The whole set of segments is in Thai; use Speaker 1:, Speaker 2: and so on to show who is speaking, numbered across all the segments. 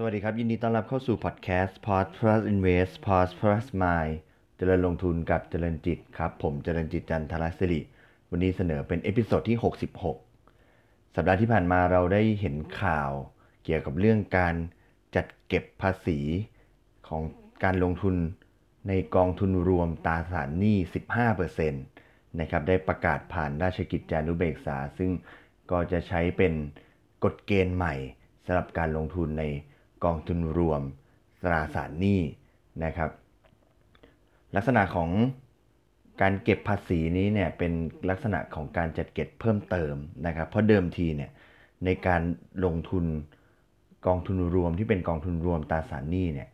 Speaker 1: สวัสดีครับ ยินดีต้อนรับเข้าสู่พอดแคสต์ Port Plus Invest Port Plus Mind เจริญลงทุนกับเจริญจิตครับ ผมเจริญจิตจันทรศิริวันนี้เสนอเป็น episode ที่ 66 สัปดาห์ที่ผ่านมาเราได้เห็นข่าว เกี่ยวกับเรื่องการจัดเก็บภาษีของการลงทุนในกองทุนรวมตราสารหนี้ 15%นะครับได้ประกาศผ่านราชกิจจานุเบกษา ซึ่งก็จะใช้เป็นกฎเกณฑ์ใหม่สำหรับการลงทุนใน กองทุนรวมตราสารหนี้นะครับ ลักษณะของการเก็บภาษีนี้เนี่ยเป็นลักษณะของการจัดเก็บเพิ่มเติมนะครับ เพราะเดิมทีเนี่ยในการลงทุนกองทุนรวมที่เป็นกองทุนรวมตราสารหนี้เนี่ย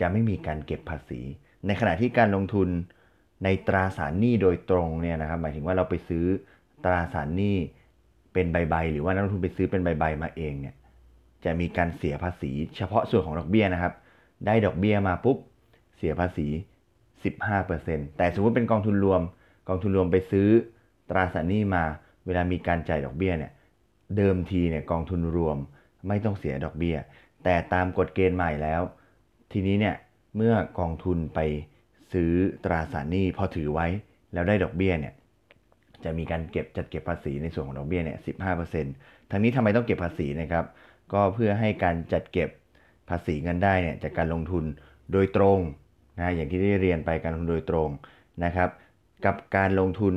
Speaker 1: จะไม่มีการเก็บภาษี ในขณะที่การลงทุนในตราสารหนี้โดยตรงเนี่ยนะครับ หมายถึงว่าเราไปซื้อตราสารหนี้เป็นใบๆหรือว่านักลงทุนไปซื้อเป็นใบๆมาเองเนี่ย จะมีการเสียภาษี เฉพาะส่วนของดอกเบี้ยนะครับ ได้ดอกเบี้ยมาปุ๊บเสียภาษี 15%แต่สมมติเป็นกองทุนรวม กองทุนรวมไปซื้อตราสารหนี้มา เวลามีการจ่ายดอกเบี้ยเนี่ย เดิมทีเนี่ยกองทุนรวมไม่ต้องเสียดอกเบี้ย แต่ตามกฎเกณฑ์ใหม่แล้ว ทีนี้เนี่ยเมื่อกองทุนไปซื้อตราสารหนี้พอถือไว้แล้วได้ดอกเบี้ยเนี่ยจะมีการเก็บจัดเก็บภาษีในส่วนของดอกเบี้ยเนี่ย 15%ทั้งนี้ทำไมต้องเก็บภาษีนะครับ ก็เพื่อให้การจัดเก็บภาษีเงินได้เนี่ยจากการลงทุนโดยตรงนะอย่างที่ได้เรียนไปการลงทุนโดยตรงนะครับ กับการลงทุน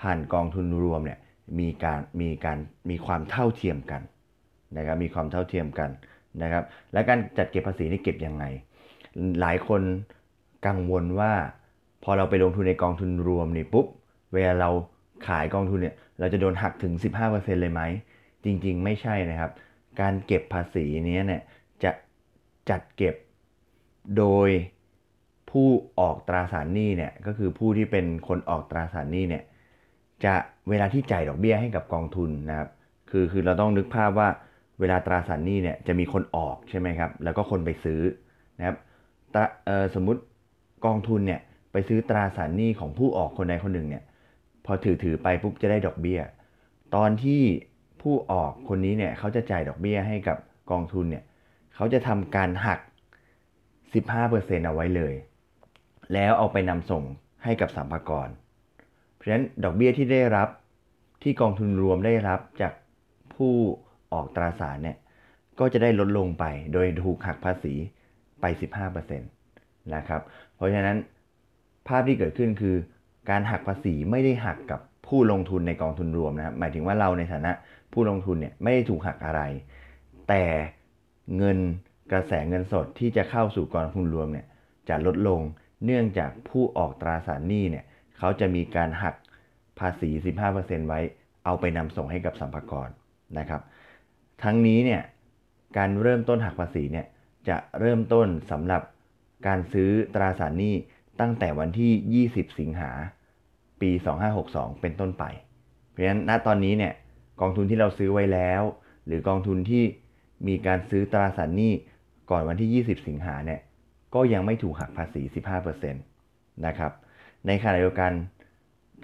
Speaker 1: ผ่านกองทุนรวมเนี่ยมีการมีการมีความเท่าเทียมกันนะครับมีความเท่าเทียมกันนะครับ และการจัดเก็บภาษีนี่เก็บยังไง หลายคนกังวลว่า พอเราไปลงทุนในกองทุนรวมนี่ปุ๊บเวลาเราขายกองทุนเนี่ยเราจะโดนหักถึง 15%เลยไหมจริง ๆ ไม่ใช่นะครับ การเก็บภาษีนี้เนี่ยจะจัดเก็บโดยผู้ออกตราสารหนี้เนี่ยก็คือผู้ที่เป็นคนออกตราสารหนี้เนี่ยจะเวลาที่จ่ายดอกเบี้ยให้กับกองทุนนะครับคือคือเราต้องนึกภาพว่าเวลาตราสารหนี้เนี่ยจะมีคนออกใช่ไหมครับแล้วก็คนไปซื้อนะครับสมมุติกองทุนเนี่ยไปซื้อตราสารหนี้ของผู้ออกคนใดคนหนึ่งเนี่ยพอถือถือไปปุ๊บจะได้ดอกเบี้ย ตอนที่ ผู้ออกคนนี้เนี่ยเขาจะจ่ายดอกเบี้ยให้กับกองทุนเนี่ยเขาจะทำการหัก 15%เอาไว้เลย แล้วเอาไปนำส่งให้กับสัมภารเพราะฉะนั้นดอกเบี้ยที่ได้รับที่กองทุนรวมได้รับจากผู้ออกตราสารเนี่ยก็จะได้ลดลงไป โดยถูกหักภาษีไป 15%นะครับ เพราะฉะนั้นภาพที่เกิดขึ้นคือการหักภาษีไม่ได้หักกับผู้ลงทุนในกองทุนรวมนะครับ หมายถึงว่าเราในฐานะ ผู้ลงทุนเนี่ยไม่ได้ถูกหักอะไร แต่เงินกระแสเงินสดที่จะเข้าสู่กองทุนรวมเนี่ยจะลดลงเนื่องจากผู้ออกตราสารหนี้เนี่ยเขาจะมีการหักภาษี 15%ไว้ เอาไปนำส่งให้กับสัมภาระนะครับ ทั้งนี้เนี่ยการเริ่มต้นหักภาษีเนี่ยจะเริ่มต้นสำหรับการซื้อตราสารหนี้ตั้งแต่วันที่ 20 สิงหาปี 2562 เป็นต้นไป เพราะฉะนั้นณตอนนี้เนี่ย กองทุนที่เราซื้อไว้แล้ว หรือกองทุนที่มีการซื้อตราสารหนี้ก่อนวันที่ 20 สิงหาเนี่ยก็ยังไม่ถูกหักภาษี 15%นะครับ ในขณะเดียวกัน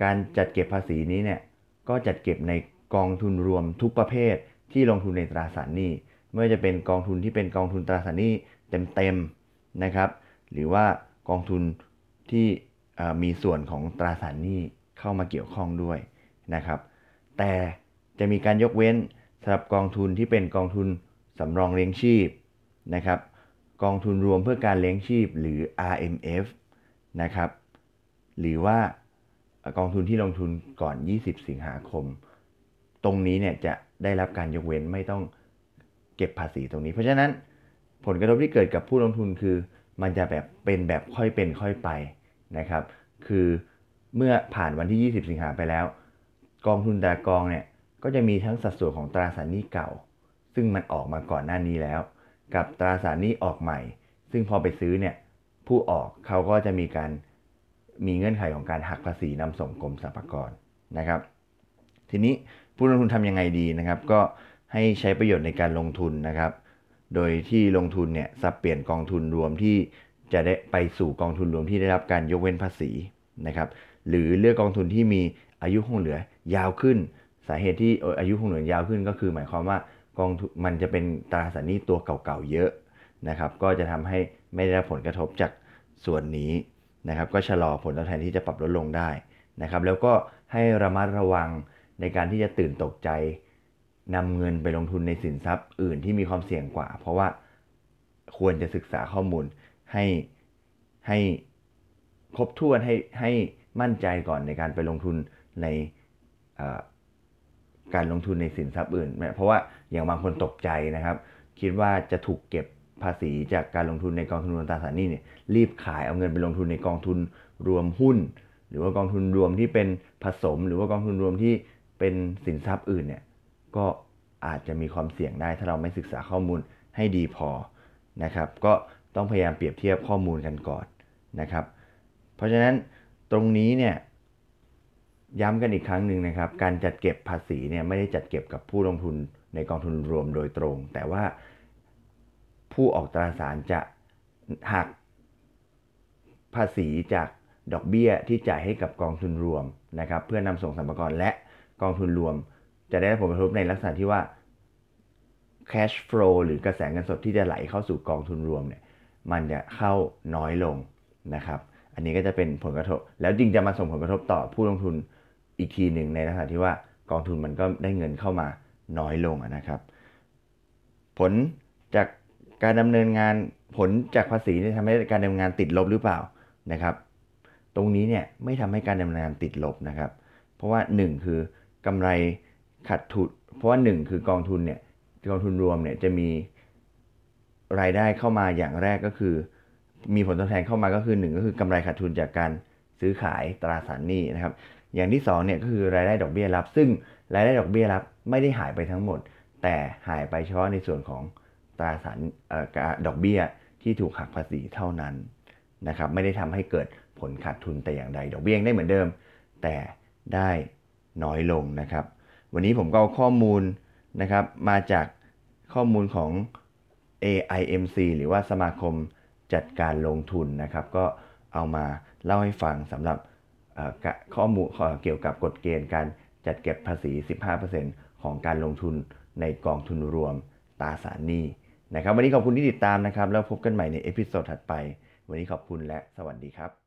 Speaker 1: การจัดเก็บภาษีนี้เนี่ยก็จัดเก็บในกองทุนรวมทุกประเภทที่ลงทุนในตราสารหนี้ไม่ว่าจะเป็นกองทุนที่เป็นกองทุนตราสารหนี้เต็มๆนะครับ หรือว่ากองทุนที่มีส่วนของตราสารหนี้เข้ามาเกี่ยวข้องด้วยนะครับ แต่ จะมีการยกเว้นสำหรับกองทุนที่เป็นกองทุนสำรองเลี้ยงชีพนะครับกองทุนรวมเพื่อการเลี้ยงชีพหรือ RMF นะครับหรือว่ากองทุนที่ลงทุนก่อน 20 สิงหาคม ตรงนี้เนี่ยจะได้รับการยกเว้นไม่ต้องเก็บภาษีตรงนี้ เพราะฉะนั้นผลกระทบที่เกิดกับผู้ลงทุนคือ มันจะแบบเป็นแบบค่อยเป็นค่อยไปนะครับ คือเมื่อผ่านวันที่ 20 สิงหาไปแล้ว กองทุนแต่กองเนี่ย ก็จะมีทั้งสัดส่วนของตราสารหนี้เก่า ซึ่งมันออกมาก่อนหน้านี้แล้ว กับตราสารหนี้ออกใหม่ ซึ่งพอไปซื้อเนี่ยผู้ออกเขาก็จะมีการมีเงื่อนไขของการหักภาษีนำส่งกรมสรรพากรนะครับ ทีนี้ผู้ลงทุนทำยังไงดีนะครับ ก็ให้ใช้ประโยชน์ในการลงทุนนะครับ โดยที่ลงทุนเนี่ยสับเปลี่ยนกองทุนรวมที่จะได้ไปสู่กองทุนรวมที่ได้รับการยกเว้นภาษีนะครับ หรือเลือกกองทุนที่มีอายุคงเหลือยาวขึ้น สาเหตุที่อายุคงเหลือยาวขึ้นก็คือหมายความว่ากองมันจะเป็นตราสารหนี้ตัวเก่าๆเยอะนะครับ ก็จะทำให้ไม่ได้รับผลกระทบจากส่วนนี้นะครับ ก็ชะลอผลตอบแทนที่จะปรับลดลงได้นะครับ แล้วก็ให้ระมัดระวังในการที่จะตื่นตกใจนำเงินไปลงทุนในสินทรัพย์ อื่นที่มีความเสี่ยงกว่า เพราะว่าควรจะศึกษาข้อมูลให้ให้ครบถ้วนให้ให้มั่นใจก่อนในการไปลงทุนใน การลงทุนในสินทรัพย์อื่น เพราะว่าอย่างบางคนตกใจนะครับ คิดว่าจะถูกเก็บภาษีจากการลงทุนในกองทุนรวมตราสารหนี้เนี่ยรีบขายเอาเงินไปลงทุนในกองทุนรวมหุ้น หรือว่ากองทุนรวมที่เป็นผสม หรือว่ากองทุนรวมที่เป็นสินทรัพย์อื่นเนี่ยก็อาจจะมีความเสี่ยงได้ ถ้าเราไม่ศึกษาข้อมูลให้ดีพอนะครับ ก็ต้องพยายามเปรียบเทียบข้อมูลกันก่อนนะครับ เพราะฉะนั้นตรงนี้เนี่ย ย้ำกันอีกครั้งหนึ่งนะครับ การจัดเก็บภาษีเนี่ยไม่ได้จัดเก็บกับผู้ลงทุนในกองทุนรวมโดยตรง แต่ว่าผู้ออกตราสารจะหักภาษีจากดอกเบี้ยที่จ่ายให้กับกองทุนรวมนะครับ เพื่อนำส่งสรรพากรและกองทุนรวม จะได้ผลกระทบในลักษณะที่ว่า cash flow หรือกระแสเงินสดที่จะไหลเข้าสู่กองทุนรวมเนี่ยมันจะเข้าน้อยลงนะครับ อันนี้ก็จะเป็นผลกระทบ แล้วจริงจะมาส่งผลกระทบต่อผู้ลงทุน อีกทีหนึ่งในลักษณะที่ว่ากองทุนมันก็ได้เงินเข้ามาน้อยลงนะครับ ผลจากการดำเนินงานผลจากภาษีนี่ทำให้การดำเนินงานติดลบหรือเปล่านะครับ ตรงนี้เนี่ยไม่ทำให้การดำเนินงานติดลบนะครับ เพราะว่า 1 คือกำไรขาดทุนเพราะว่า 1 คือกองทุนเนี่ยกองทุนรวมเนี่ยจะมีรายได้เข้ามาอย่างแรกก็คือ มีผลตอบแทนเข้ามาก็คือ 1 ก็คือกำไรขาดทุนจากการซื้อขายตราสารหนี้นะครับ อย่างที่2เนี่ยก็คือรายได้ดอกเบี้ยรับ ซึ่งรายได้ดอกเบี้ยรับไม่ได้หายไปทั้งหมด แต่หายไปเฉพาะในส่วนของตราสารดอกเบี้ยที่ถูกหักภาษีเท่านั้นนะครับไม่ได้ทำให้เกิดผลขาดทุนแต่อย่างใดดอกเบี้ยได้เหมือนเดิม แต่ได้น้อยลงนะครับ วันนี้ผมก็เอาข้อมูลนะครับมาจากข้อมูลของ AIMC หรือว่าสมาคมจัดการลงทุนนะครับ ก็เอามาเล่าให้ฟังสำหรับ ข้อมูลเกี่ยวกับกฎเกณฑ์การจัดเก็บภาษี 15%ของการลงทุนในกองทุนรวมตราสารหนี้นะครับ วันนี้ขอบคุณที่ติดตามนะครับ แล้วพบกันใหม่ใน episode ถัดไป วันนี้ขอบคุณและสวัสดีครับ